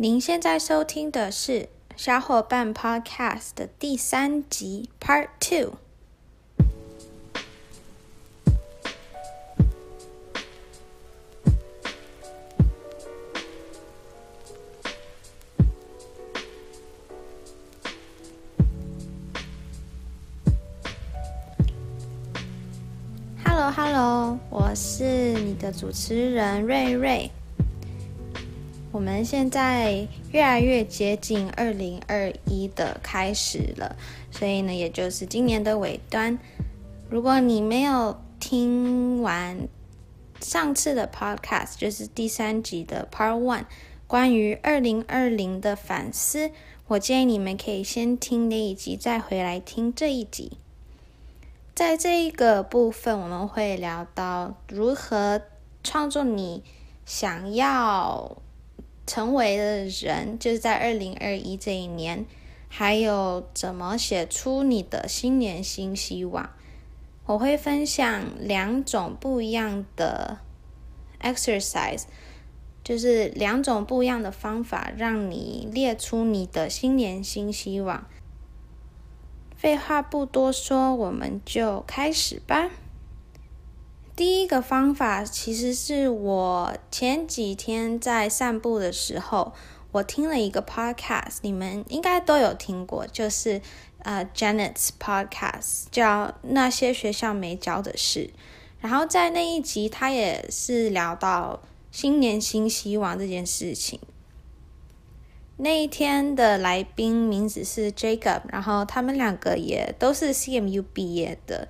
您现在收听的是小伙伴 Podcast 的第三集 Part Two。Hello Hello，我是你的主持人瑞瑞。我们现在越来越接近二零二一的开始了，所以呢，也就是今年的尾端。如果你没有听完上次的 podcast，就是第三集的 Part One，关于二零二零的反思，我建议你们可以先听那一集，再回来听这一集。在这一个部分，我们会聊到如何创作你想要。成为的人，就是在二零二一这一年，还有怎么写出你的新年新希望。我会分享两种不一样的 exercise，就是两种不一样的方法，让你列出你的新年新希望。废话不多说，我们就开始吧。第一个方法其实是我前几天在散步的时候，我听了一个 podcast，你们应该都有听过，就是呃 Janet's podcast，叫《那些学校没教的事》。然后在那一集，他也是聊到新年新希望这件事情。那一天的来宾名字是 Jacob，然后他们两个也都是 CMU 毕业的，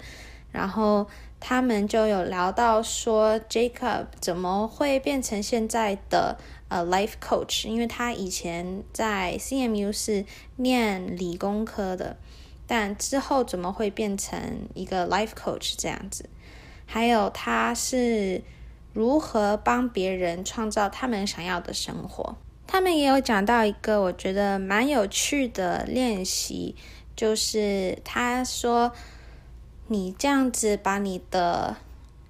然后。他们就有聊到说，Jacob 怎么会变成现在的呃 life coach？因为他以前在 CMU 是念理工科的，但之后怎么会变成一个 life coach 这样子？还有他是如何帮别人创造他们想要的生活？他们也有讲到一个我觉得蛮有趣的练习，就是他说。你这样子把你的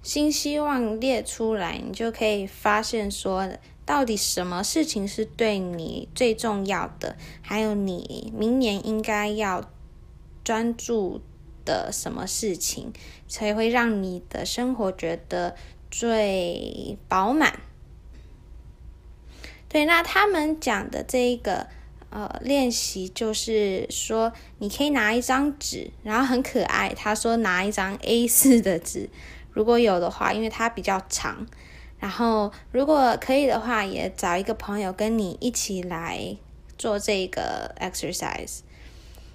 新希望列出来，你就可以发现说，到底什么事情是对你最重要的，还有你明年应该要专注的什么事情，才会让你的生活觉得最饱满。对，那他们讲的这一个。呃，练习就是说，你可以拿一张纸，然后很可爱。他说拿一张 A4 的纸，如果有的话，因为它比较长。然后如果可以的话，也找一个朋友跟你一起来做这个 exercise。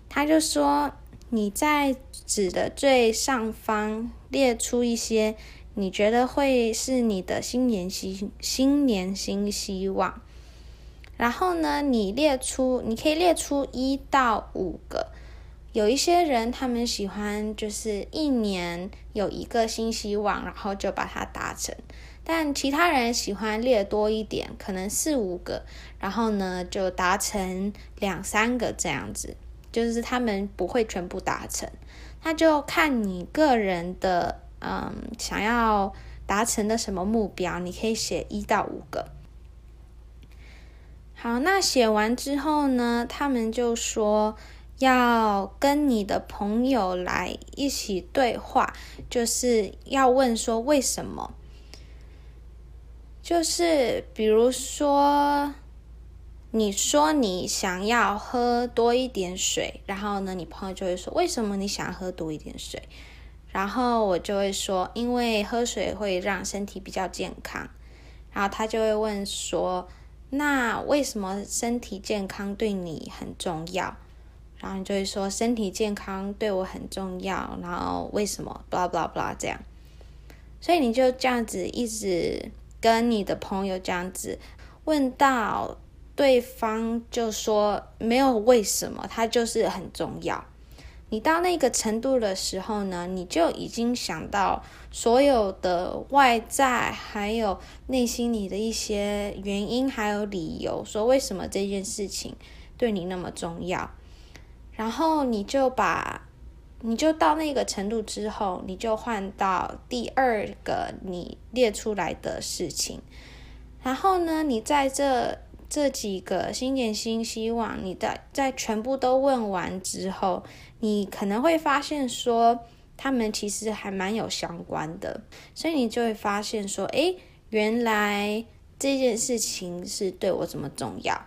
他就说，你在纸的最上方列出一些你觉得会是你的新年新新年新希望。然后呢，你列出，你可以列出一到五个。有一些人他们喜欢就是一年有一个新希望，然后就把它达成。但其他人喜欢列多一点，可能四五个，然后呢就达成两三个这样子，就是他们不会全部达成。那就看你个人的，嗯，想要达成的什么目标，你可以写一到五个。好，那写完之后呢，他们就说要跟你的朋友来一起对话，就是要问说为什么？就是比如说，你说你想要喝多一点水，然后呢，你朋友就会说为什么你想喝多一点水？然后我就会说，因为喝水会让身体比较健康。然后他就会问说。那为什么身体健康对你很重要？然后你就会说身体健康对我很重要。然后为什么？blah blah blah 这样。所以你就这样子一直跟你的朋友这样子问到对方就说没有为什么，它就是很重要。你到那个程度的时候呢，你就已经想到所有的外在，还有内心里的一些原因，还有理由，说为什么这件事情对你那么重要。然后你就把，你就到那个程度之后，你就换到第二个你列出来的事情。然后呢，你在这这几个新年新希望，你在在全部都问完之后，你可能会发现说，他们其实还蛮有相关的，所以你就会发现说，诶，原来这件事情是对我这么重要。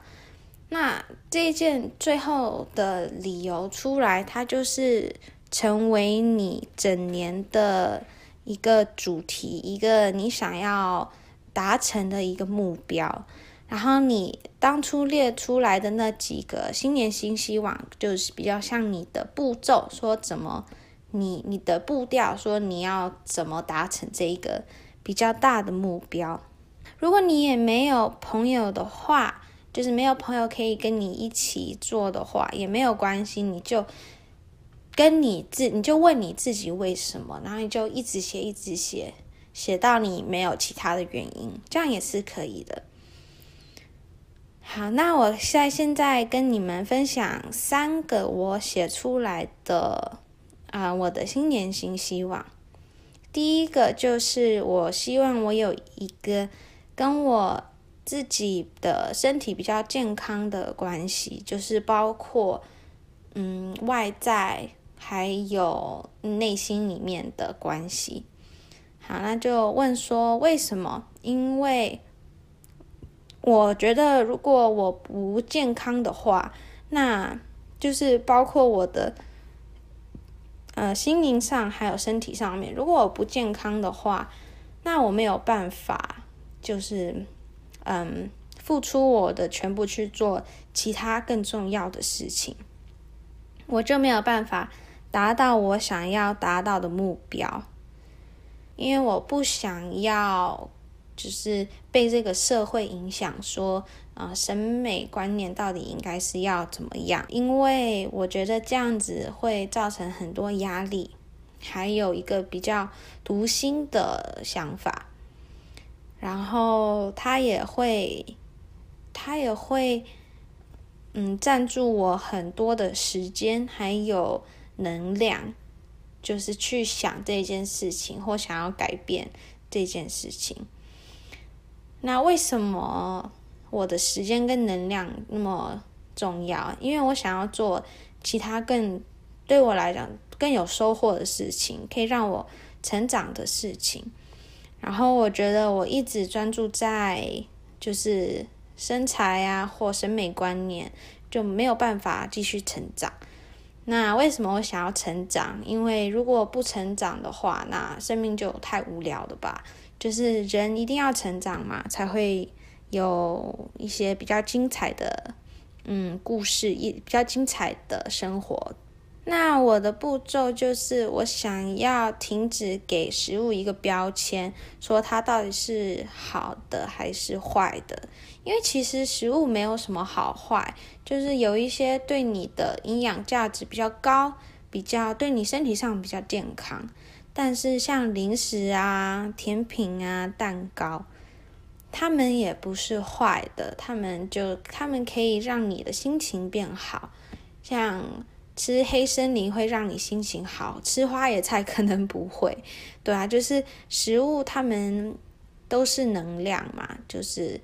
那这件最后的理由出来，它就是成为你整年的一个主题，一个你想要达成的一个目标。然后你当初列出来的那几个新年新希望，就是比较像你的步骤，说怎么你你的步调，说你要怎么达成这一个比较大的目标。如果你也没有朋友的话，就是没有朋友可以跟你一起做的话，也没有关系，你就跟你自，你就问你自己为什么，然后你就一直写，一直写，写到你没有其他的原因，这样也是可以的。好，那我现在现在跟你们分享三个我写出来的啊、我的新年新希望。第一个就是我希望我有一个跟我。自己的身体比较健康的关系，就是包括嗯外在还有内心里面的关系。好，那就问说为什么？因为我觉得如果我不健康的话，那就是包括我的呃心灵上还有身体上面，如果我不健康的话，那我没有办法就是。嗯，付出我的全部去做其他更重要的事情，我就没有办法达到我想要达到的目标，因为我不想要就是被这个社会影响，说啊，审美观念到底应该是要怎么样？因为我觉得这样子会造成很多压力，还有一个比较独心的想法。然后他也会，他也会，嗯，占住我很多的时间，还有能量，就是去想这件事情或想要改变这件事情。那为什么我的时间跟能量那么重要？因为我想要做其他更对我来讲更有收获的事情，可以让我成长的事情。然后我觉得我一直专注在就是身材啊或审美观念，就没有办法继续成长。那为什么我想要成长？因为如果不成长的话，那生命就太无聊了吧？就是人一定要成长嘛，才会有一些比较精彩的嗯故事，一比较精彩的生活。那我的步骤就是，我想要停止给食物一个标签，说它到底是好的还是坏的。因为其实食物没有什么好坏，就是有一些对你的营养价值比较高，比较对你身体上比较健康。但是像零食啊、甜品啊、蛋糕，它们也不是坏的，它们就它们可以让你的心情变好，像。吃黑森林会让你心情好，吃花椰菜 可能不会，对啊，就是食物它们都是能量嘛，就是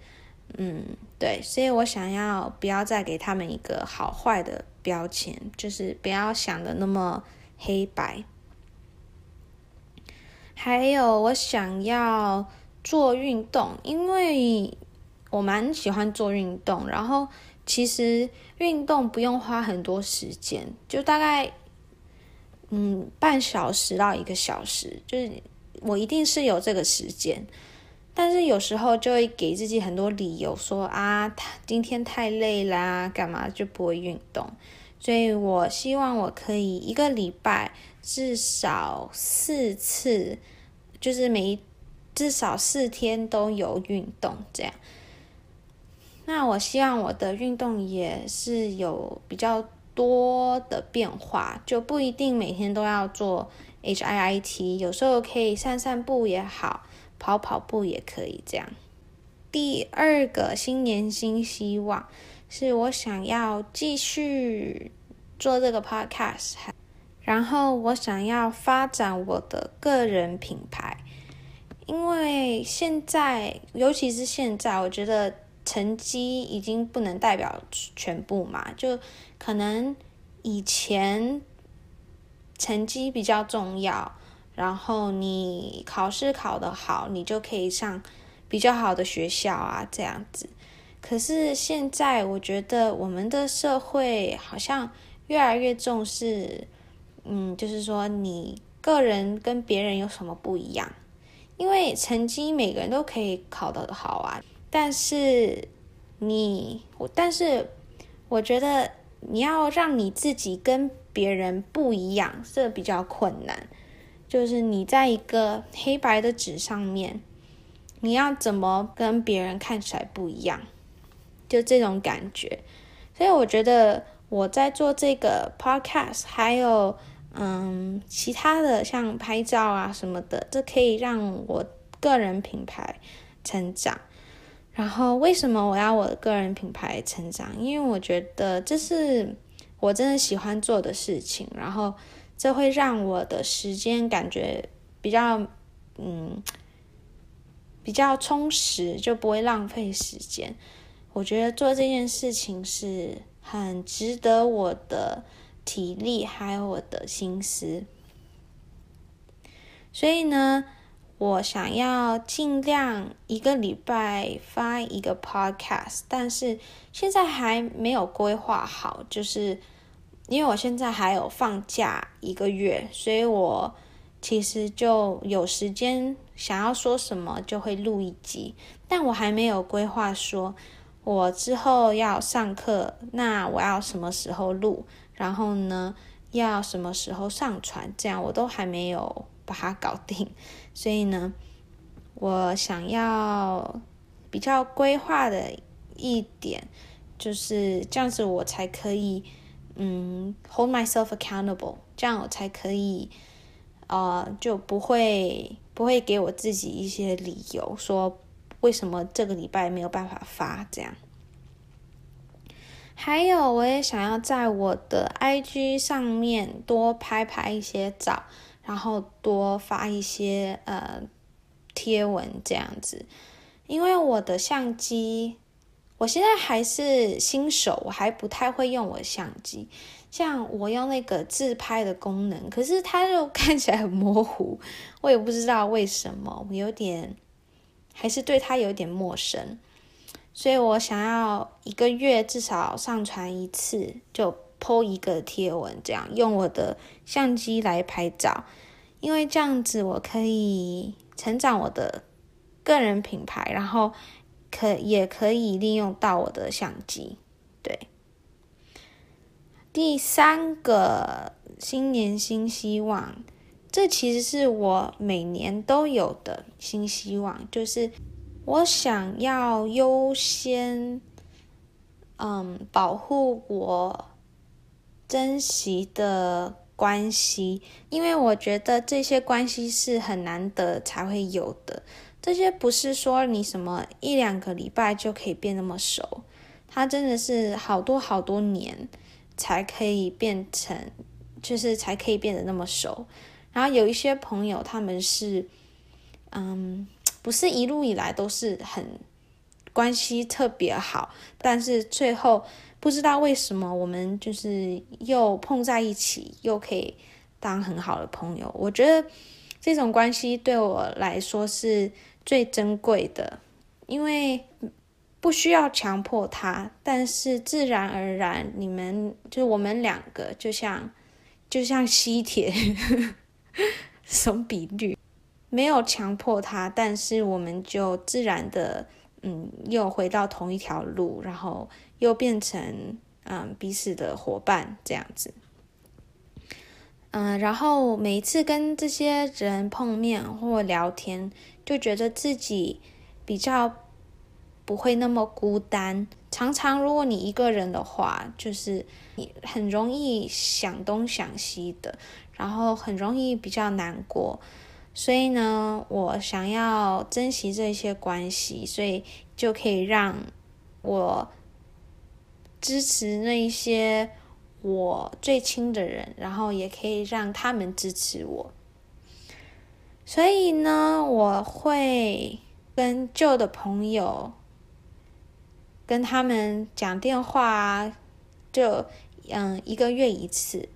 嗯，对，所以我想要不要再给他们一个好坏的标签，就是不要想的那么黑白。还有我想要做运动，因为我蛮喜欢做运动，然后。其实运动不用花很多时间，就大概嗯半小时到一个小时，就是我一定是有这个时间，但是有时候就会给自己很多理由说啊，今天太累啦，干嘛就不会运动。所以我希望我可以一个礼拜至少四次，就是每至少四天都有运动这样。那我希望我的运动也是有比较多的变化，就不一定每天都要做 HIIT，有时候可以散散步也好，跑跑步也可以这样。第二个新年新希望是我想要继续做这个 podcast，然后我想要发展我的个人品牌，因为现在，尤其是现在，我觉得。成绩已经不能代表全部嘛，就可能以前成绩比较重要，然后你考试考得好，你就可以上比较好的学校啊，这样子。可是现在我觉得我们的社会好像越来越重视，嗯，就是说你个人跟别人有什么不一样？因为成绩每个人都可以考得好啊。但是你我，但是我觉得你要让你自己跟别人不一样，这比较困难。就是你在一个黑白的纸上面，你要怎么跟别人看起来不一样？就这种感觉。所以我觉得我在做这个 podcast，还有嗯其他的像拍照啊什么的，这可以让我个人品牌成长。然后，为什么我要我的个人品牌成长？因为我觉得这是我真的喜欢做的事情，然后这会让我的时间感觉比较，嗯，比较充实，就不会浪费时间。我觉得做这件事情是很值得我的体力还有我的心思，所以呢。我想要尽量一个礼拜发一个 podcast，但是现在还没有规划好，就是因为我现在还有放假一个月，所以我其实就有时间想要说什么就会录一集，但我还没有规划说我之后要上课，那我要什么时候录，然后呢，要什么时候上传，这样我都还没有。把它搞定，所以呢，我想要比较规划的一点就是这样子，我才可以嗯 hold myself accountable，这样我才可以呃就不会不会给我自己一些理由说为什么这个礼拜没有办法发这样。还有，我也想要在我的 IG 上面多拍拍一些照。然后多发一些呃贴文这样子，因为我的相机，我现在还是新手，我还不太会用我的相机。像我用那个自拍的功能，可是它就看起来很模糊，我也不知道为什么，我有点还是对它有点陌生。所以我想要一个月至少上传一次，就。po 一个贴文，这样用我的相机来拍照，因为这样子我可以成长我的个人品牌，然后可也可以利用到我的相机。对，第三个新年新希望，这其实是我每年都有的新希望，就是我想要优先，嗯，保护我。珍惜的关系，因为我觉得这些关系是很难得才会有的。这些不是说你什么一两个礼拜就可以变那么熟，它真的是好多好多年才可以变成，就是才可以变得那么熟。然后有一些朋友，他们是，嗯，不是一路以来都是很关系特别好，但是最后。不知道为什么我们就是又碰在一起，又可以当很好的朋友。我觉得这种关系对我来说是最珍贵的，因为不需要强迫他，但是自然而然，你们就我们两个就像就像吸铁，什么比率？没有强迫他，但是我们就自然的。嗯，又回到同一条路，然后又变成嗯彼此的伙伴这样子。嗯，然后每一次跟这些人碰面或聊天，就觉得自己比较不会那么孤单。常常如果你一个人的话，就是你很容易想东想西的，然后很容易比较难过。所以呢，我想要珍惜这些关系，所以就可以让我支持那一些我最亲的人，然后也可以让他们支持我。所以呢，我会跟旧的朋友跟他们讲电话啊，就嗯一个月一次。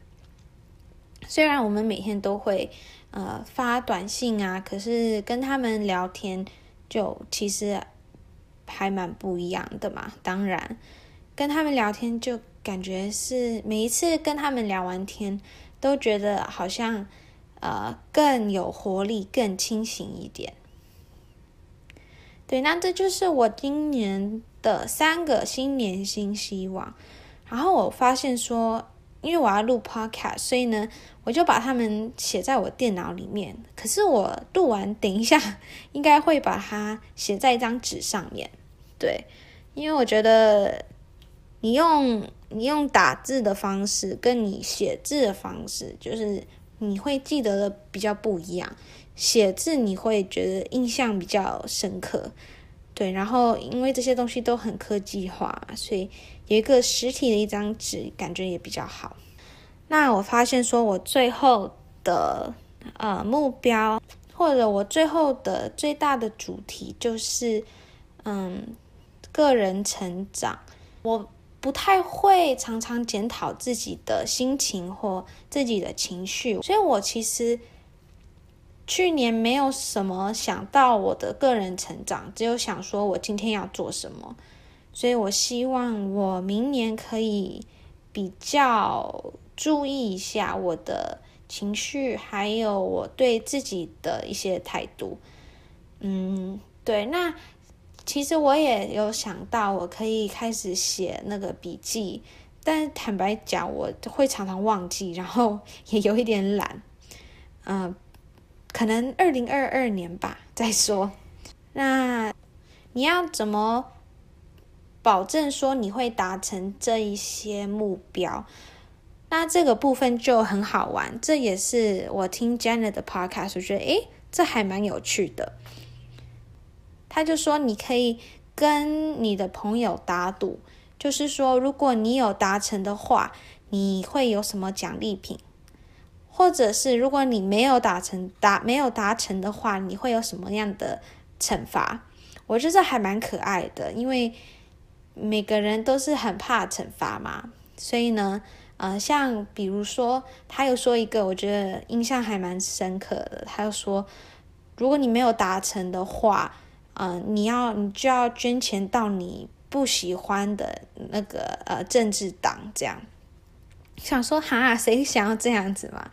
虽然我们每天都会呃发短信啊，可是跟他们聊天就其实还蛮不一样的嘛。当然，跟他们聊天就感觉是每一次跟他们聊完天，都觉得好像呃更有活力、更清醒一点。对，那这就是我今年的三个新年新希望。然后我发现说，因为我要录 podcast，所以呢，我就把它们写在我电脑里面。可是我录完，等一下 应该会把它写在一张纸上面。对，因为我觉得你用你用打字的方式，跟你写字的方式，就是你会记得的比较不一样。写字你会觉得印象比较深刻，对，然后因为这些东西都很科技化，所以有一个实体的一张纸，感觉也比较好。那我发现说，我最后的呃目标，或者我最后的最大的主题就是，嗯，个人成长。我不太会常常检讨自己的心情或自己的情绪，所以我其实。去年没有什么想到我的个人成长，只有想说我今天要做什么，所以我希望我明年可以比较注意一下我的情绪，还有我对自己的一些态度。嗯，对，那其实我也有想到我可以开始写那个笔记，但坦白讲，我会常常忘记，然后 也有一点懒，嗯、可能二零二二年吧，再说。那你要怎么保证说你会达成这一些目标？那这个部分就很好玩。这也是我听 Janet 的 podcast，我觉得诶，这还蛮有趣的。他就说你可以跟你的朋友打赌，就是说如果你有达成的话，你会有什么奖励品？或者是如果你没有达成达没有达成的话，你会有什么样的惩罚？我觉得这还蛮可爱的，因为每个人都是很怕惩罚嘛。所以呢，呃，像比如说，他有说一个，我觉得印象还蛮深刻的。他又说，如果你没有达成的话，嗯、呃，你要你就要捐钱到你不喜欢的那个呃政治党这样。想说哈，谁想要这样子嘛？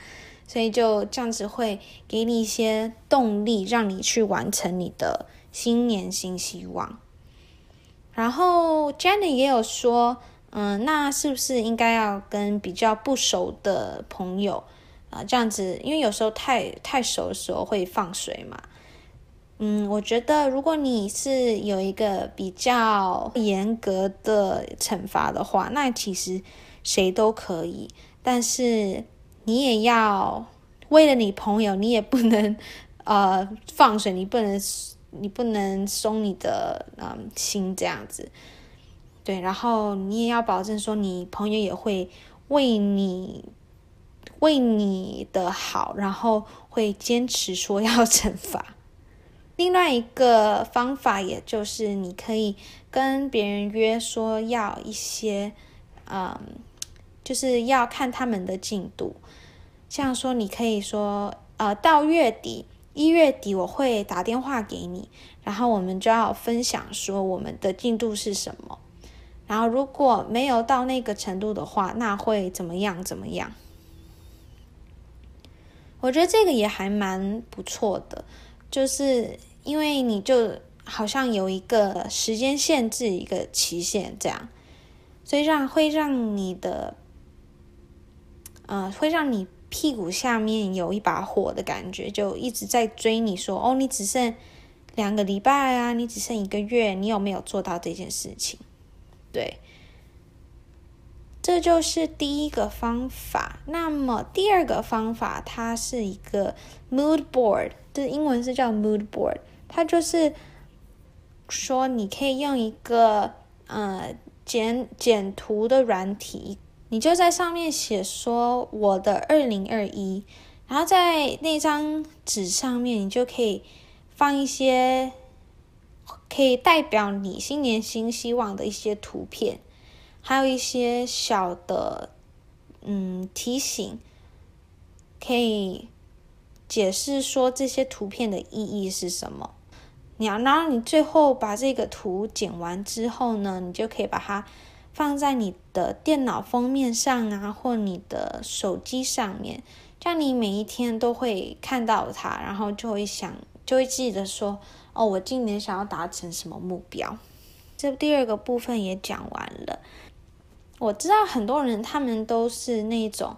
所以就这样子会给你一些动力，让你去完成你的新年新希望。然后 Jenny 也有说，嗯，那是不是应该要跟比较不熟的朋友啊，这样子，因为有时候太太熟的时候会放水嘛。嗯，我觉得如果你是有一个比较严格的惩罚的话，那其实。谁都可以，但是你也要为了你朋友，你也不能呃放水，你不能你不能松你的嗯心这样子，对，然后你也要保证说你朋友也会为你为你的好，然后会坚持说要惩罚。另外一个方法，也就是你可以跟别人约说要一些嗯。就是要看他们的进度，像说你可以说，呃，到月底一月底我会打电话给你，然后我们就要分享说我们的进度是什么，然后如果没有到那个程度的话，那会怎么样怎么样？我觉得这个也还蛮不错的，就是因为你就好像有一个时间限制，一个期限这样，所以让会让你的。呃，会让你屁股下面有一把火的感觉，就一直在追你说，哦，你只剩两个礼拜啊，你只剩一个月，你有没有做到这件事情？对，这就是第一个方法。那么第二个方法，它是一个 mood board，这英文是叫 mood board，它就是说你可以用一个呃剪剪图的软体。你就在上面写说我的二零二一，然后在那张纸上面，你就可以放一些可以代表你新年新希望的一些图片，还有一些小的嗯提醒，可以解释说这些图片的意义是什么。你要，然后你最后把这个图剪完之后呢，你就可以把它放在你的电脑封面上啊，或你的手机上面，这样你每一天都会看到它，然后就会想，就会记得说，哦，我今年想要达成什么目标。这第二个部分也讲完了。我知道很多人他们都是那种，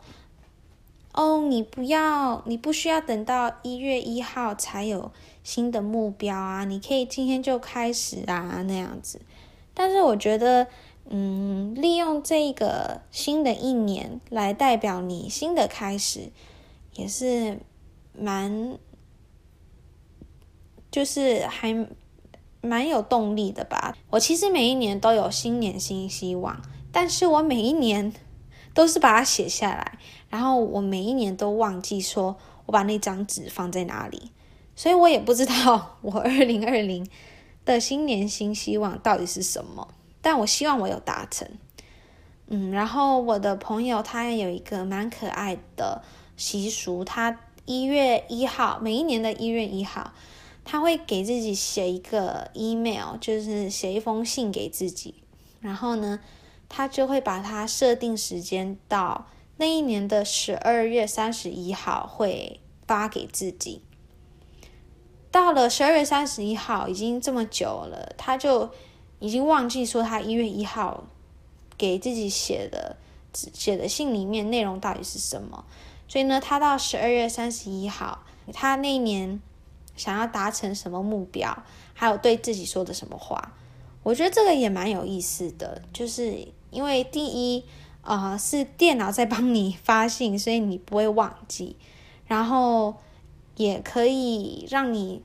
哦，你不要，你不需要等到一月一号才有。新的目标啊，你可以今天就开始啊，那样子。但是我觉得，嗯，利用这个新的一年来代表你新的开始，也是蛮，就是还蛮有动力的吧。我其实每一年都有新年新希望，但是我每一年都是把它写下来，然后我每一年都忘记说我把那张纸放在哪里。所以我也不知道我 二零二零的新年新希望到底是什么，但我希望我有达成。嗯，然后我的朋友他也有一个蛮可爱的习俗，他一月一号，每一年的一月一号，他会给自己写一个 email，就是写一封信给自己，然后呢，他就会把它设定时间到那一年的十二月三十一号会发给自己。到了十二月三十一号，已经这么久了，他就已经忘记说他一月一号给自己写的写的信里面内容到底是什么。所以呢，他到十二月三十一号，他那一年想要达成什么目标，还有对自己说的什么话，我觉得这个也蛮有意思的。就是因为第一，呃，是电脑在帮你发信，所以你不会忘记，然后。也可以让你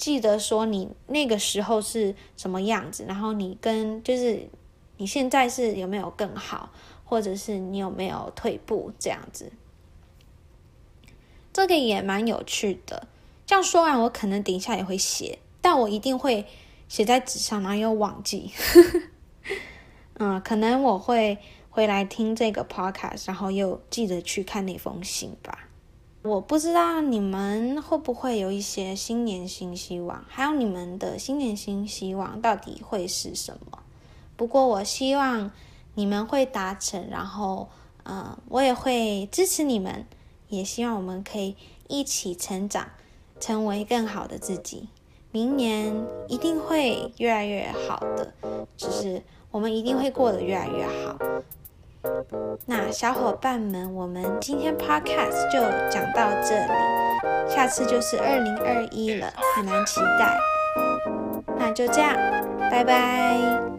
记得说你那个时候是什么样子，然后你跟就是你现在是有没有更好，或者是你有没有退步这样子，这个也蛮有趣的。这样说完，我可能等一下也会写，但我一定会写在纸上，然后又忘记。嗯，可能我会回来听这个 podcast，然后又记得去看那封信吧。我不知道你们会不会有一些新年新希望，还有你们的新年新希望到底会是什么？不过我希望你们会达成，然后，呃，我也会支持你们，也希望我们可以一起成长，成为更好的自己。明年一定会越来越好的，只是我们一定会过得越来越好。那小伙伴们，我们今天 podcast 就讲到这里，下次就是二零二一了，很难期待。那就这样，拜拜。